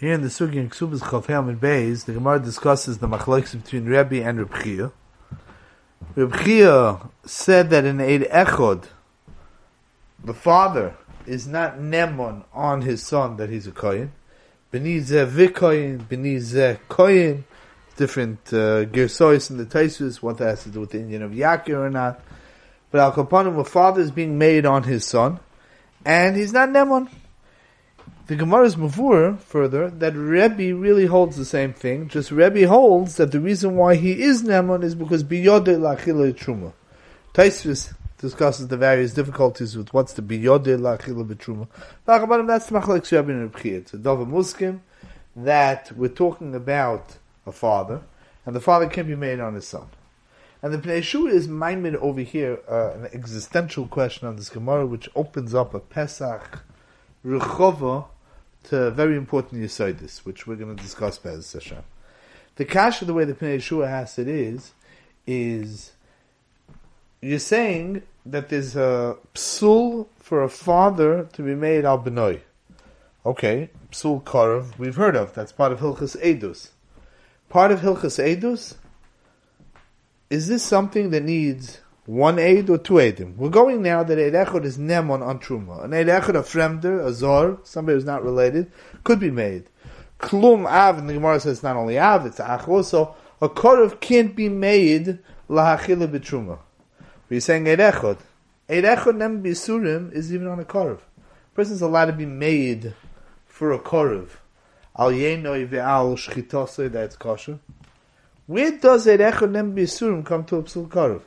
Here in the Sugi in Ksubas Chafel and Beis, the Gemara discusses the machlokes between Rebbe and Reb Chia. Reb Chia said that in Eid Echod, the father is not Nemon on his son that he's a Kohen. Beni zeh v'koyin, beni zeh koyin, different uh, gersois in the Taisus, what that has to do with the Indian of Yakir or not. But Al Kapanim, the father is being made on his son, and he's not Nemon. The Gemara's Mavur, further, that Rebbe really holds the same thing, just Rebbe holds that the reason why he is Nemon is because biyode lachila truma. Taisvis discusses the various difficulties with what's the biyode lachila betruma. That's the machlek Rebbe and Rebbe It's a dova muskim that we're talking about a father, and the father can be made on his son. And the Pnei is maimed over here, uh, an existential question on this Gemara, which opens up a Pesach Rechova to very important Yisoidis, which we're going to discuss Bez Hashem. The cash of the way the Pnei Yeshua has it is, is you're saying that there's a psul for a father to be made al benoi. Okay, psul korov, we've heard of, that's part of Hilchas Edus. Part of Hilchas Edus, is this something that needs one aid or two aidim. We're going now that aid echad is nemon on truma. An aid echad, a fremder, a zor, somebody who's not related, could be made. Klum av, and the Gemara says not only av, it's ach also. A korov can't be made lahachila b'truma. We're saying aid echad. Aid echad nem b'isurim is even on a korov. A person's allowed to be made for a korov. Al yenoi ve'al shchitose, that's kosher. Where does aid echad nem b'isurim come to a psul korov?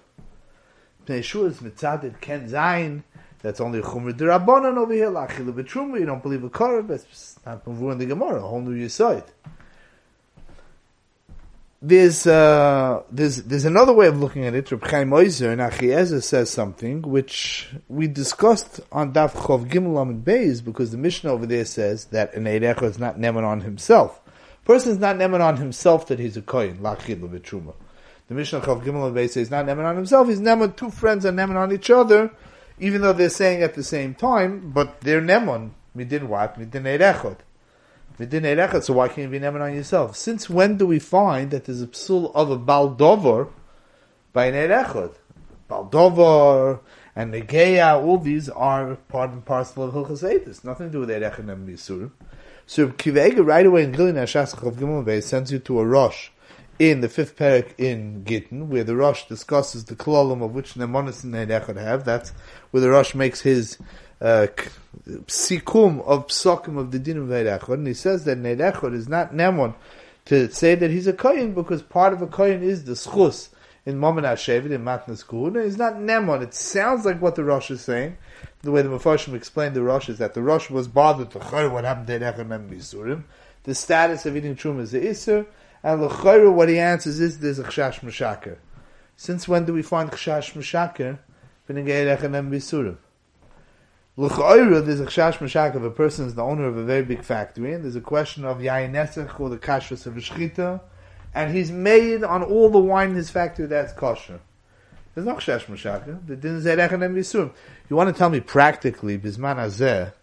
Pnei is mitzadid ken zayin. That's only a chumra derabanan over here. Lachil b'truma. You don't believe a korah. That's not mavur in the Gemara. A whole new yisoid. There's uh, there's there's another way of looking at it. Reb Chaim Oizer and Achiezer says something which we discussed on Daf Chov Gimel and Beis because the Mishnah over there says that an Eirecha is not neman on himself. Person is not neman on himself that he's a kohen. Lachil b'truma. The Mishnah Chav Gimel and says not Neman on himself, he's Neman, two friends are Neman on each other, even though they're saying at the same time, but they're Neman. Midin what? Midin Erechot. Midin Erechot, so why can't you be Neman on yourself? Since when do we find that there's a psul of a Baldover by an Erechot? Baldover and Negeya, all these are part and parcel of Hilchas Eitis. Nothing to do with Erechot and Misurim. So Kivega right away in Gilyon HaShas Chav Gimel sends you to a Rosh in the fifth parak in Gittin, where the Rosh discusses the klolim of which Nemonis and Neidechad have. That's where the Rosh makes his uh, sikum of psakim of the din of Neidechad, and he says that Neidechad is not Nemon to say that he's a kohen because part of a kohen is the schus in Momen HaShevet, in Matnas Kuhuna. He's not Nemon. It sounds like what the Rosh is saying. The way the Mepharshim explained the Rosh is that the Rosh was bothered to what happened to and Bisurim. The status of eating Trum is the Isser, and l'chayru, what he answers is there's a chashash m'shaker. Since when do we find and bisurim. L'chayru, there's a chashash m'shaker if a person is the owner of a very big factory, and there's a question of yayin or the kashrus of shchita, and he's made on all the wine in his factory that's kosher. There's no chashash m'shaker. The din bisurim. You want to tell me practically, bisman azeh,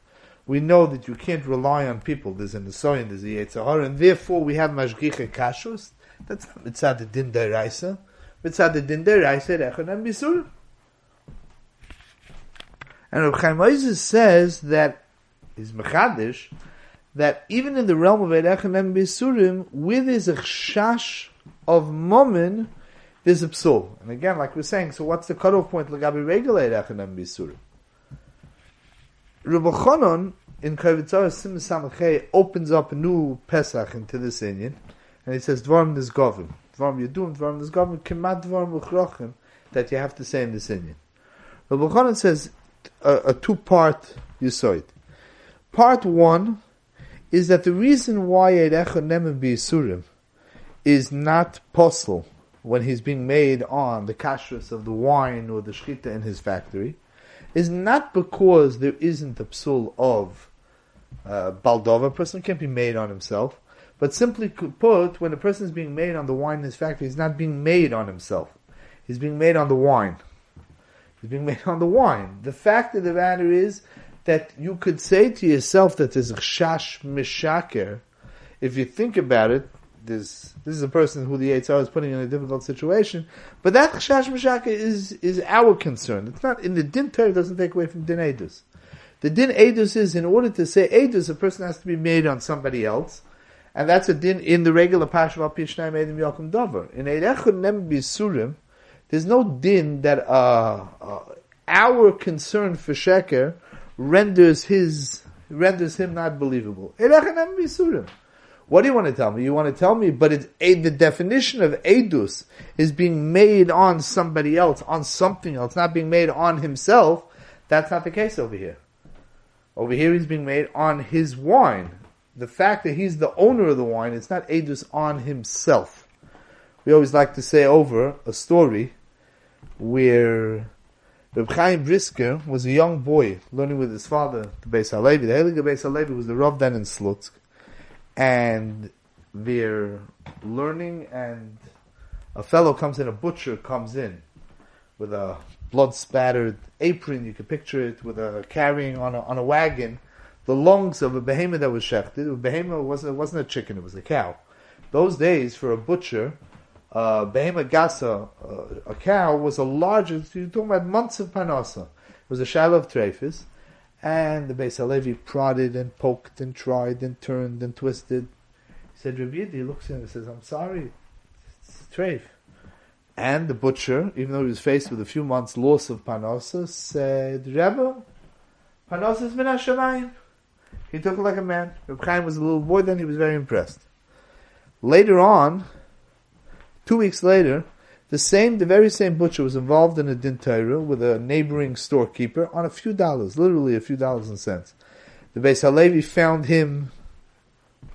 we know that you can't rely on people. There's an Nisoyan, there's a Yetzirah, and therefore we have Mashgicha Kashus. That's not Mitzad the Din Deraisa. Mitzad the Din Deraisa, Rechon and Bisur. And Reb Chaim Moses says that, is Mechadish, that even in the realm of Erechem and Bisurim, where there's a chash of Momin, there's a psul. And again, like we're saying, so what's the cutoff point? Lagabi regular Erechem and Bisurim. Rabbi Chanon in Kovetz Shiurim Samachay opens up a new Pesach into this Indian, and he says Dvarim is Govim. Dvarim Yadum, Dvarim is Govim, Kemat Dvarim Uchrochim, that you have to say in this Indian. Rabbi Chanan says a, a two-part Yisoid. Part one is that the reason why Erecha Nemen B'Yisurim is not possible when he's being made on the kashrus of the wine or the shchita in his factory, is not because there isn't a psul of uh, Baldova. A person can't be made on himself. But simply put, when a person is being made on the wine in his factory, he's not being made on himself. He's being made on the wine. He's being made on the wine. The fact of the matter is that you could say to yourself that there's a chash mishaker if you think about it, this this is a person who the Yitzhar is putting in a difficult situation, but that Chash Meshaka is is our concern. It's not in the Din Torah doesn't take away from Din Edus. The Din Edus is in order to say Edus, a person has to be made on somebody else, and that's a Din in the regular Pashval Pishnai Edim Yakum Dover. In Eidechud Nem Bisurim, there's no Din that uh, uh, our concern for Sheker renders his renders him not believable. Eidechud Nem Bisurim. What do you want to tell me? You want to tell me, but it's the definition of edus is being made on somebody else, on something else, not being made on himself. That's not the case over here. Over here, he's being made on his wine. The fact that he's the owner of the wine, it's not edus on himself. We always like to say over a story where Reb Chaim Brisker was a young boy learning with his father, the Beis Halevi. The Heilige Beis Halevi was the Rav then in Slutsk and they're learning and a fellow comes in, a butcher comes in with a blood spattered apron, you can picture it with a carrying on a, on a wagon, the lungs of a behemoth that was shechted. A behemoth wasn't, wasn't a chicken, it was a cow. Those days, for a butcher, uh, behemoth gasa, uh, a cow, was a large, you're talking about months of panasa. It was a shadow of trephis. And the Beis Halevi prodded and poked and tried and turned and twisted. He said, Rabbi Yidi looks at him and says, I'm sorry, it's treif. And the butcher, even though he was faced with a few months loss of Panosa, said, Rebbe, Panosa is min Hashemayim. He took it like a man. Reb Chaim was a little boy then, he was very impressed. Later on, two weeks later, the same, the very same butcher was involved in a din Torah with a neighboring storekeeper on a few dollars, literally a few dollars and cents. The Beis Halevi found him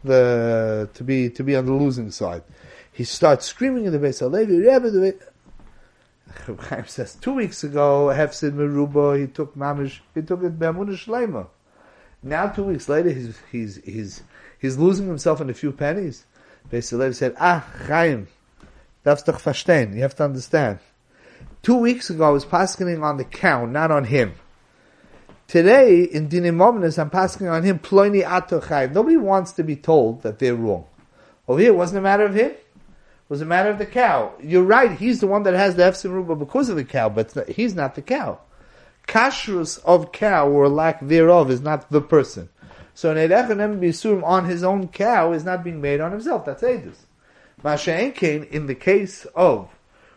the to be to be on the losing side. He starts screaming in the Beis Halevi, Rebbe, the Chaim says two weeks ago, Hefsid Meruba, he took mamish, he took it Be'amunah Shlema. Now two weeks later, he's he's he's he's losing himself in a few pennies. Beis Halevi said, Ah, Chaim, Darfst doch verstehen. You have to understand. Two weeks ago, I was passing on the cow, not on him. Today, in Dinim I'm passing on him, Ploini Atochai. Nobody wants to be told that they're wrong. Over here, it wasn't a matter of him. Was a matter of the cow. You're right, he's the one that has the Efsim Ruba because of the cow, but he's not the cow. Kashrus of cow or lack thereof is not the person. So an Erechanem Bisurim on his own cow is not being made on himself. That's Edus. Masha'enkein, in the case of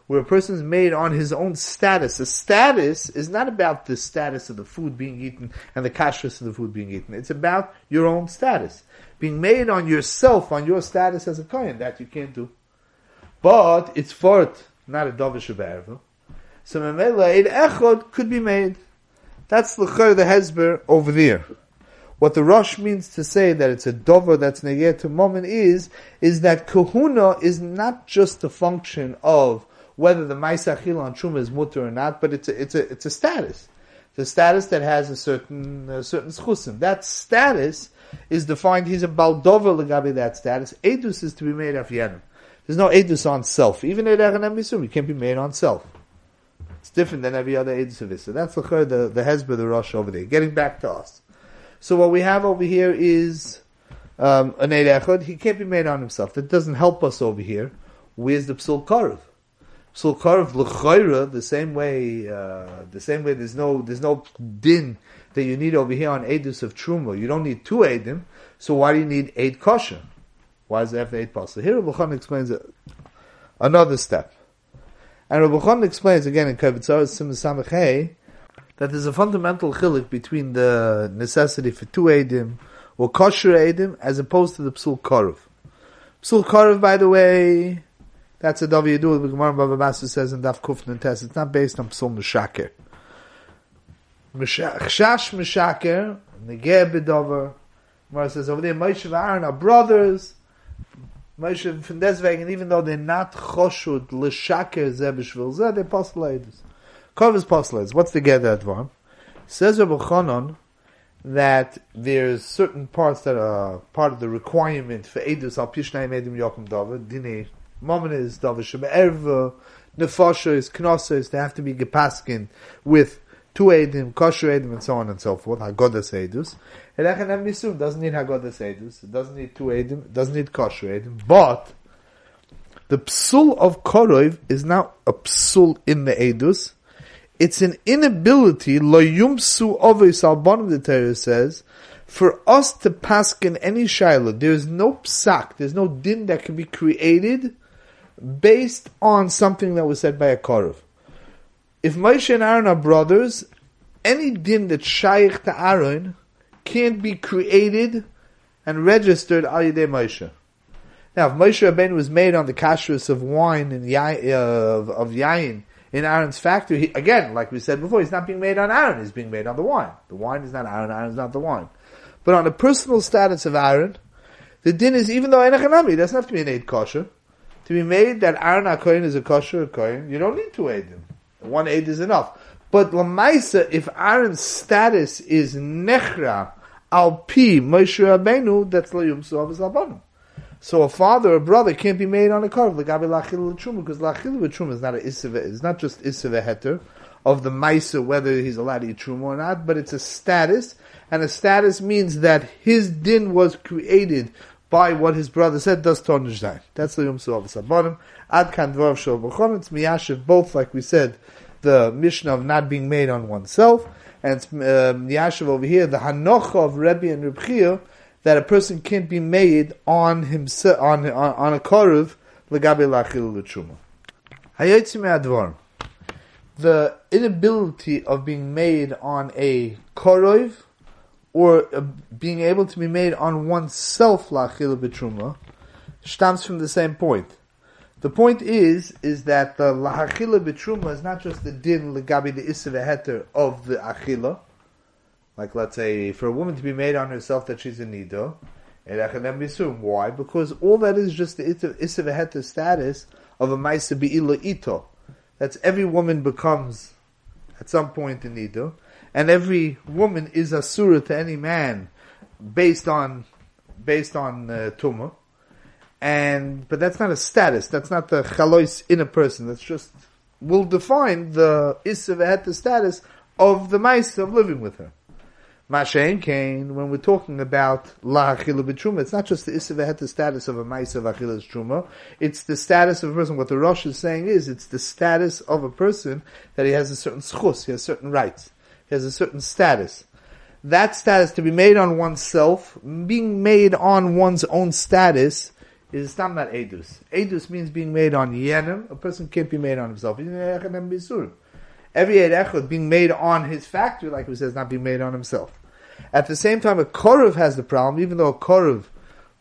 where a person is made on his own status, a status is not about the status of the food being eaten and the kashrus of the food being eaten. It's about your own status. Being made on yourself, on your status as a kohen, that you can't do. But it's fort, not a dovish of So memela, it echod could be made. That's the the hezber over there. What the Rosh means to say that it's a dover that's neged to moment is, is that kahuna is not just a function of whether the Maisachil on Truma is mutter or not, but it's a, it's a, it's a status. The status that has a certain, a certain schusim. That status is defined, he's a baldover legabi that status. Edus is to be made of yenim. There's no edus on self. Even Erechen Misum, it can't be made on self. It's different than every other edus of. So that's the, the, the hezber, the Rosh over there. Getting back to us. So what we have over here is um, an Eid Echad. He can't be made on himself. That doesn't help us over here. Where's the Psul Karev? Psul Karev l'chayra the same way. Uh, the same way. There's no there's no din that you need over here on Edus of Truma. You don't need two Edim. So why do you need eight kosher? Why is it have eight pasuk? Here Rabbi explains it. another step. And Rabbi explains again in Kovetz Shiurim that there's a fundamental chilik between the necessity for two edim or kosher edim as opposed to the psul korov. Psul korov, by the way, that's a yadu. The Gemara Bava Basra says in Daf Kufn Tes. It's not based on psul mishaker. Chash mishaker negeh bedover. Gemara says over there, Moshe and Aaron are brothers. Moshe from deswegen, even though they're not choshud l'shaker zeh b'shvil zeh, they're postulated. Covers postulates. What's the get that one? Says Rabbi Chanon that there's certain parts that are part of the requirement for Edus al Pishnai Medim Yokum David, Dine, Mammon is David Sheba Erva, Nefasha is Knossa is they have to be Gepaskin with two edim, kosher edim, and so on and so forth. Hagodas edus. Elechem misum doesn't need hagodas edus. It doesn't need two edim. It doesn't need kosher edim. But the psul of korov is now a psul in the edus. It's an inability, lo yumsu ovis albonim, the Torah says, for us to pass in any shaila. There is no psak, there's no din that can be created based on something that was said by a korov. If Moshe and Aaron are brothers, any din that shaykh to Aaron can't be created and registered al Moshe. Now, if Moshe Rabbeinu was made on the kashrus of wine and yain, of, of yain in Aaron's factory, he, again, like we said before, he's not being made on Aaron, he's being made on the wine. The wine is not Aaron, Aaron is not the wine. But on the personal status of Aaron, the din is, even though Enochanami, doesn't have to be an aid kosher, to be made that Aaron HaKoyin is a kosher Koyin, you don't need two aidim. One aid is enough. But Lamaisa, if Aaron's status is Nechra, Al Pi, Moshe Rabbeinu, that's Layum Suavis Abanim. So a father or brother can't be made on a car like Gabi Lachil because Lachil Truma is not a Isiva, it's not just Isiva Heter of the Maisa whether he's allowed to eat Truma or not, but it's a status, and a status means that his din was created by what his brother said does Tornish That's the Yom Suav Sabonim. Ad Kan Dvar Shol B'chon, it's Miyashiv, both like we said, the mission of not being made on oneself, and it's uh, Miyashiv over here, the Hanocha of Rebbe and Reb that a person can't be made on himself on on, on a koruv legabe lachil l'tshuma. Hayotzim advar. The inability of being made on a korov or uh, being able to be made on oneself lachil b'truma stems from the same point. The point is, is that the lahachila b'truma is not just the din legabi the heter of the achila, like let's say, for a woman to be made on herself that she's a nido, and echanem bisurim. why? Because all that is just the isavaheta status of a maisa bi'ila ito. That's every woman becomes at some point a nido, and every woman is a surah to any man based on based on uh, tumah. And but that's not a status. That's not the chalois in a person. That's just will define the isavaheta status of the mice of living with her. Mashain Kane, when we're talking about La Achila it's not just the Issa status of a Maisa of Achila's Truma, it's the status of a person. What the Rosh is saying is, it's the status of a person that he has a certain schus, he has certain rights, he has a certain status. That status to be made on oneself, being made on one's own status, is not not edus. Edus means being made on yenim. A person can't be made on himself. Every Eid being made on his factory, like he says, not being made on himself. At the same time, a Korov has the problem, even though a Korov,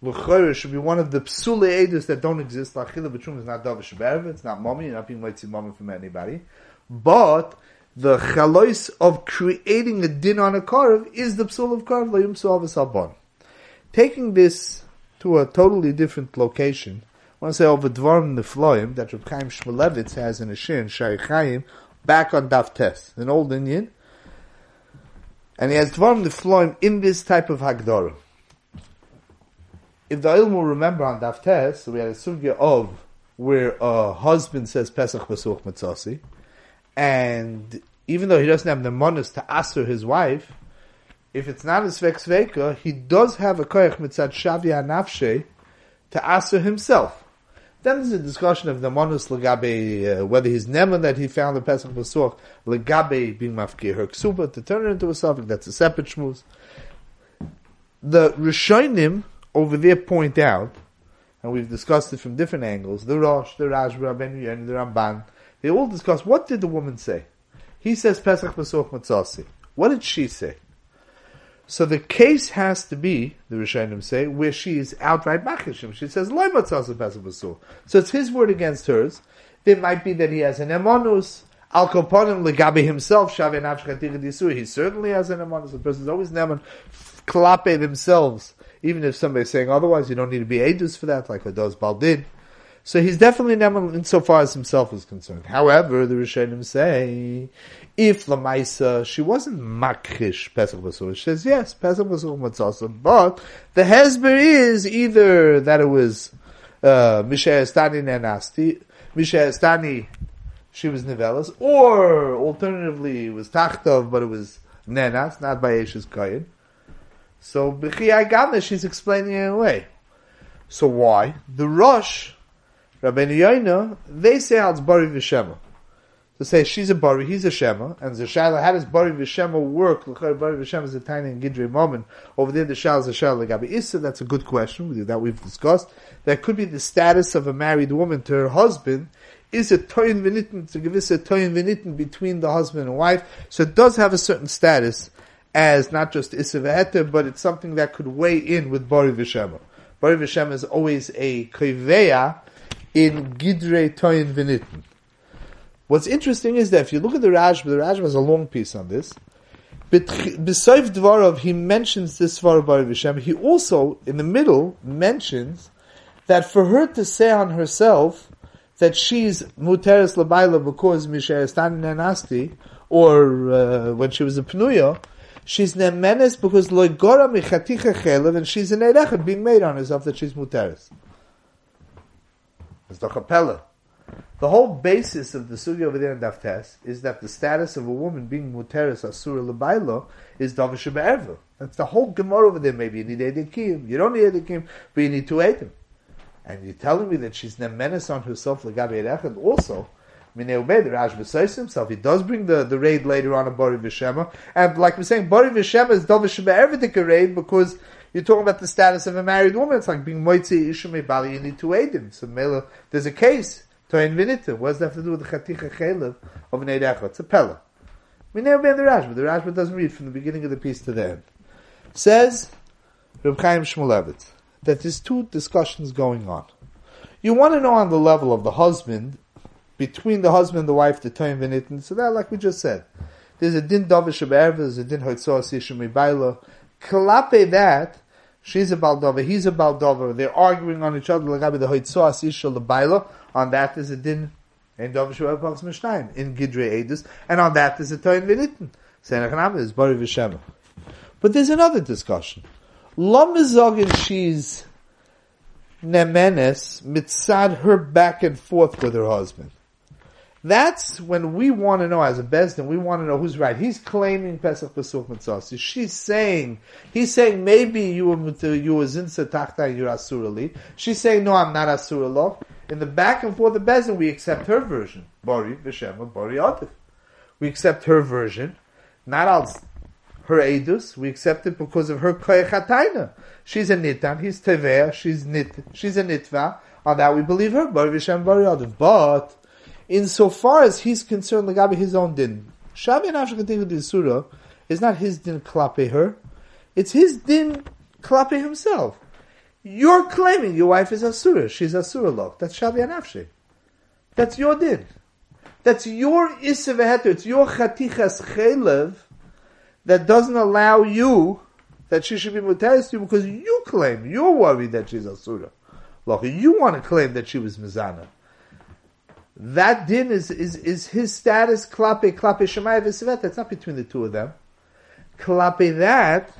L'chayr should be one of the psule edus that don't exist. L'achila b'trum is not davish it's not mommy, you're not being to mommy from anybody. But, the chalois of creating a din on a Korov is the psul of su'avis Taking this to a totally different location, I want to say over Dvarim Nefloim, that Reb Chaim Shmulevitz has in a shir in Shai Chaim, back on Daf Tes, an old Indian, and he has Dvarim Nifloim in this type of Hagdorah. If the Ilm will remember on Daf Tes, we had a sugya of where a husband says Pesach Basuch Matzasi, and even though he doesn't have the monas to answer his wife, if it's not a Svek he does have a Koyach Mitzad Shavya Nafshe to answer himself. Then there's a discussion of the monus legabe, uh, whether he's neman that he found the Pesach Basuch, legabe being mafkir her ksuba, to turn it into a suffix, that's a separate shmuz. The Rishonim over there point out, and we've discussed it from different angles, the Rosh, the Rashba, Rabbeinu Yoni, the Ramban, they all discuss, what did the woman say? He says Pesach Basuch Matzasi. What did she say? So the case has to be, the Rishonim say, where she is outright machishim. She says, Loy So it's his word against hers. It might be that he has an emonus, al koponim legabe himself, He certainly has an emonus. The person is always neman, klape themselves. Even if somebody's saying otherwise, you don't need to be edus for that, like it does Baldin. So he's definitely neman insofar as himself is concerned. However, the Rishonim say, if Lamaisa, she wasn't makrish Pesach Basur, she says, yes, Pesach Basur Matzasa, but the Hezber is either that it was, uh, Nenasti, Misha Estani she was Nivelis, or alternatively, it was Tachtov, but it was Nenas, not by Eshes Kayin. So, B'chiyai Gamna, she's explaining it away. So why? The Rosh, Rabbeinu Yoina, they say how it's Bari V'Shema. To say she's a Bari, he's a Shema, and the Shaila, how does Bari V'Shema work? Bari V'Shema is a tiny and Gidre moment. Over there, the Shaila is a Shaila Gabi Issa, that's a good question, that we've discussed. That could be the status of a married woman to her husband, is a toyin v'nitin, to give us a toyin v'nitin between the husband and wife. So it does have a certain status as not just issa but it's something that could weigh in with bari v'shema. Bari v'shema is always a koveya in gidre toyin v'nitin. What's interesting is that if you look at the Rashba, the Rashba has a long piece on this. Besides Dvarov, he mentions this Dvar Bari V'Shem. He also, in the middle, mentions that for her to say on herself that she's muteres labayla because mishayastanin nenasti, or uh, when she was a pnuya, she's nemenes because loigora michaticha chelev, and she's an erechet being made on herself that she's muteres. It's the kapella. The whole basis of the sugi over there in Daftes is that the status of a woman being muteres asura labayla is davar That's the whole gemara over there. Maybe you need edikim, you don't need edikim, but you need to edim and you're telling me that she's nemenes on herself legabe erechad also. The Rashba says himself, he does bring the, the raid later on a Bari Vishema, and like we're saying, Bari Vishema is everything raid because you're talking about the status of a married woman. It's like being Moitzi Ishume Bali, you need to aid him. So Mela, there's a case, to Invinita. What does that have to do with the Chaticha Chelev of an Eid It's a Pella. Mineu the Rashba. The Rashba doesn't read from the beginning of the piece to the end. Says, Reb Chaim Shmulevitz that there's two discussions going on. You want to know on the level of the husband, between the husband and the wife, the time v'nitin. So that, like we just said, there's a din davish there's a din hoitzoas yishim baila. Klape that, she's a baldova, he's a baldova, they're arguing on each other, the baila. On that there's a din in mishnayim, in gidre edus, and on that there's a toin. Senach is bari. But there's another discussion. Lamizogin she's nemenes mitzad her back and forth with her husband. That's when we want to know, as a Besdin, we want to know who's right. He's claiming Pesach Pesach Mitzvah. She's saying, he's saying maybe you were, you were Zinsa Tachta you're Asurali. She's saying, no, I'm not Asuralo. In the back and forth of Besdin, we accept her version. Bori, Vishema, Bori Atif. We accept her version. Not al her edus. We accept it because of her koyachataina. She's a nitan. He's tevea. She's nit. She's a nitva. On that we believe her. Bari Bari. But insofar as he's concerned, legabe his own din, and Surah is not his din klape her. It's his din klape himself. You're claiming your wife is asura. She's asura love. That's Shavi and That's your din. That's your isaveheter. It's your chatichas chelev that doesn't allow you that she should be muteris to you because you claim, you're worried that she's asura. Look, you want to claim that she was mizana. That din is, is, is his status, klape, klape shemaya v'sivet. That's not between the two of them. Klape that,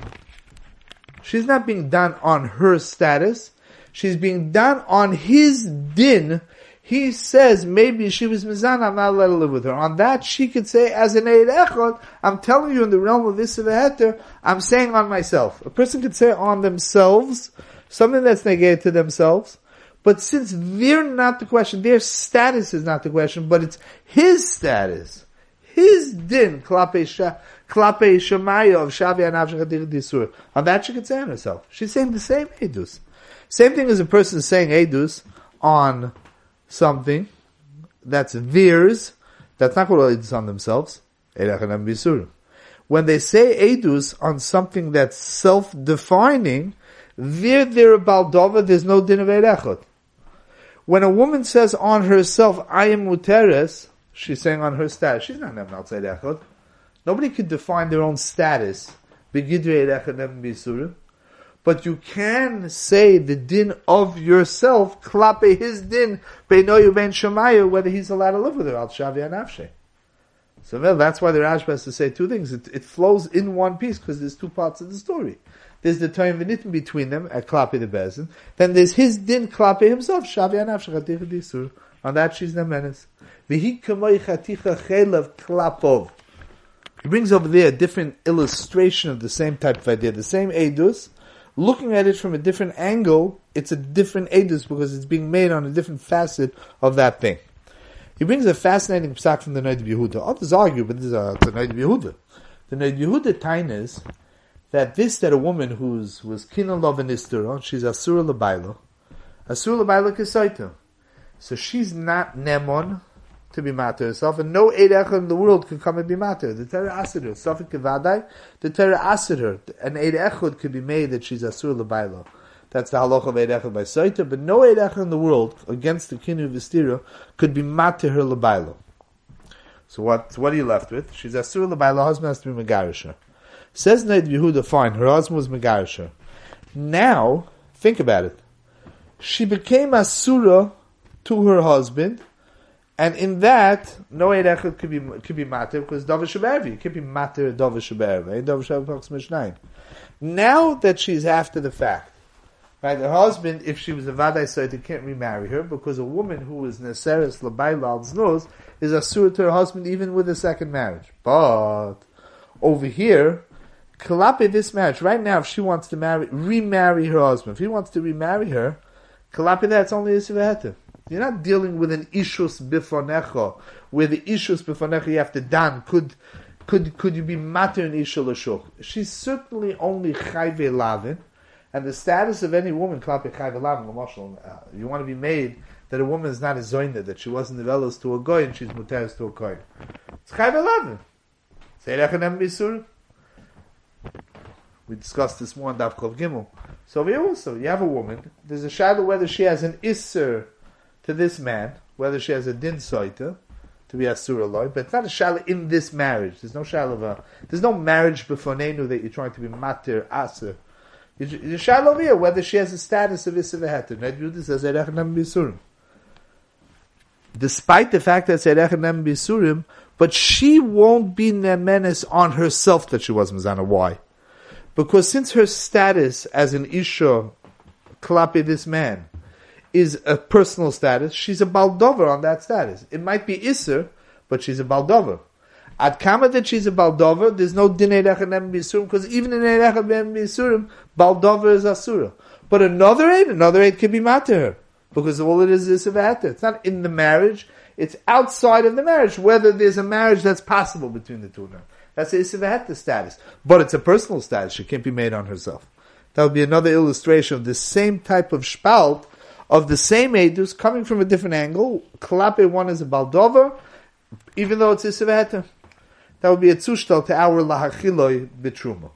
she's not being done on her status. She's being done on his din he says maybe she was mizan, I'm not allowed to live with her. On that, she could say, as an Eid Echad, I'm telling you in the realm of this heter, I'm saying on myself. A person could say on themselves, something that's negated to themselves, but since they're not the question, their status is not the question, but it's his status, his din, klape shemaya of shavi. On that she say on herself. She's saying the same edus. Same thing as a person saying edus on something that's theirs, that's not called edus on themselves. When they say edus on something that's self-defining, there, there baldova, there's no din of erechot. When a woman says on herself, I am muteres, she's saying on her status, she's not never outside echot. Nobody could define their own status. Erechot but you can say the din of yourself, klape his din, beinoyu ben shemaya, whether he's allowed to live with her, al shavi anafshe. So that's why the Rashba has to say two things. It, it flows in one piece because there's two parts of the story. There's the time between them at klape the bezin. Then there's his din klape himself, shavi anafshe, On that she's nemenes. V'hi kamoi chelav klapov. He brings over there a different illustration of the same type of idea, the same edus. Looking at it from a different angle, it's a different edus because it's being made on a different facet of that thing. He brings a fascinating psak from the Noid Yehuda. Others argue, but this is a, the Noid Yehuda. The Noid Yehuda tain is that this, that a woman who's, was kina love and istera, she's asura labailo, asura labailo kisaita. So she's not nemon, to be matter herself, and no Eid in the world could come and be matter. The Torah asked her, Safik Kevadai, the Torah asked her, an Eid Echad could be made that she's Asur Lebailo. That's the halacha of Eid Echad by Saita, but no Eid Echad in the world, against the Kinu Vistira, could be matter her Lebailo. So what, what are you left with? She's Asur Lebailo, husband has to be Megarisha. Says Neid Yehuda, fine, her husband was Megarisha. Now, think about it. She became Asura to her husband, and in that, no Eid could be could be matter because Davar Shabervi could be matter Davar Shabervi. Eh? Davar Shabervi Now that she's after the fact, right? Her husband, if she was a vaday said, can't remarry her because a woman who is neseres labaylal's nose is a sur to her husband even with a second marriage. But over here, kalape this marriage right now, if she wants to marry, remarry her husband, if he wants to remarry her, kalape that's only a sivaheta. You're not dealing with an ishus bifonecha, where the ishus bifonecha you have to dan. Could could could you be mater in isha? She's certainly only chayve lavin, and the status of any woman klape chayve lavin. Uh, you want to be made that a woman is not a zoyna, that she wasn't developed to a goy and she's muteris to a koy. It's chayve lavin. Say We discussed this more on Dav Kov Gimel. So we also, you have a woman, there's a shadow whether she has an isser to this man, whether she has a din soita, to be asura loy, but it's not a shala in this marriage. There's no shala of a, there's no marriage before Nenu that you're trying to be matir asur. The over here, whether she has a status of isser isav heter. says erechanam bisurim. Despite the fact that it's erechanam bisurim, but she won't be nemenes on herself that she was mizana. Why? Because since her status as an isha klapi this man is a personal status. She's a baldover on that status. It might be Isser, but she's a baldover. At kama that she's a baldover, there's no din erechem bisurim because even in erechem bisurim, baldover is asura. But another aid, another aid could be matter because all it is is a It's not in the marriage; it's outside of the marriage. Whether there's a marriage that's possible between the two of them, that's the isavaheta status. But it's a personal status; she can't be made on herself. That would be another illustration of the same type of spalt of the same edus coming from a different angle. Klape one is a baldover, even though it's a That would be a tzushtal to our lahachiloi bitruma.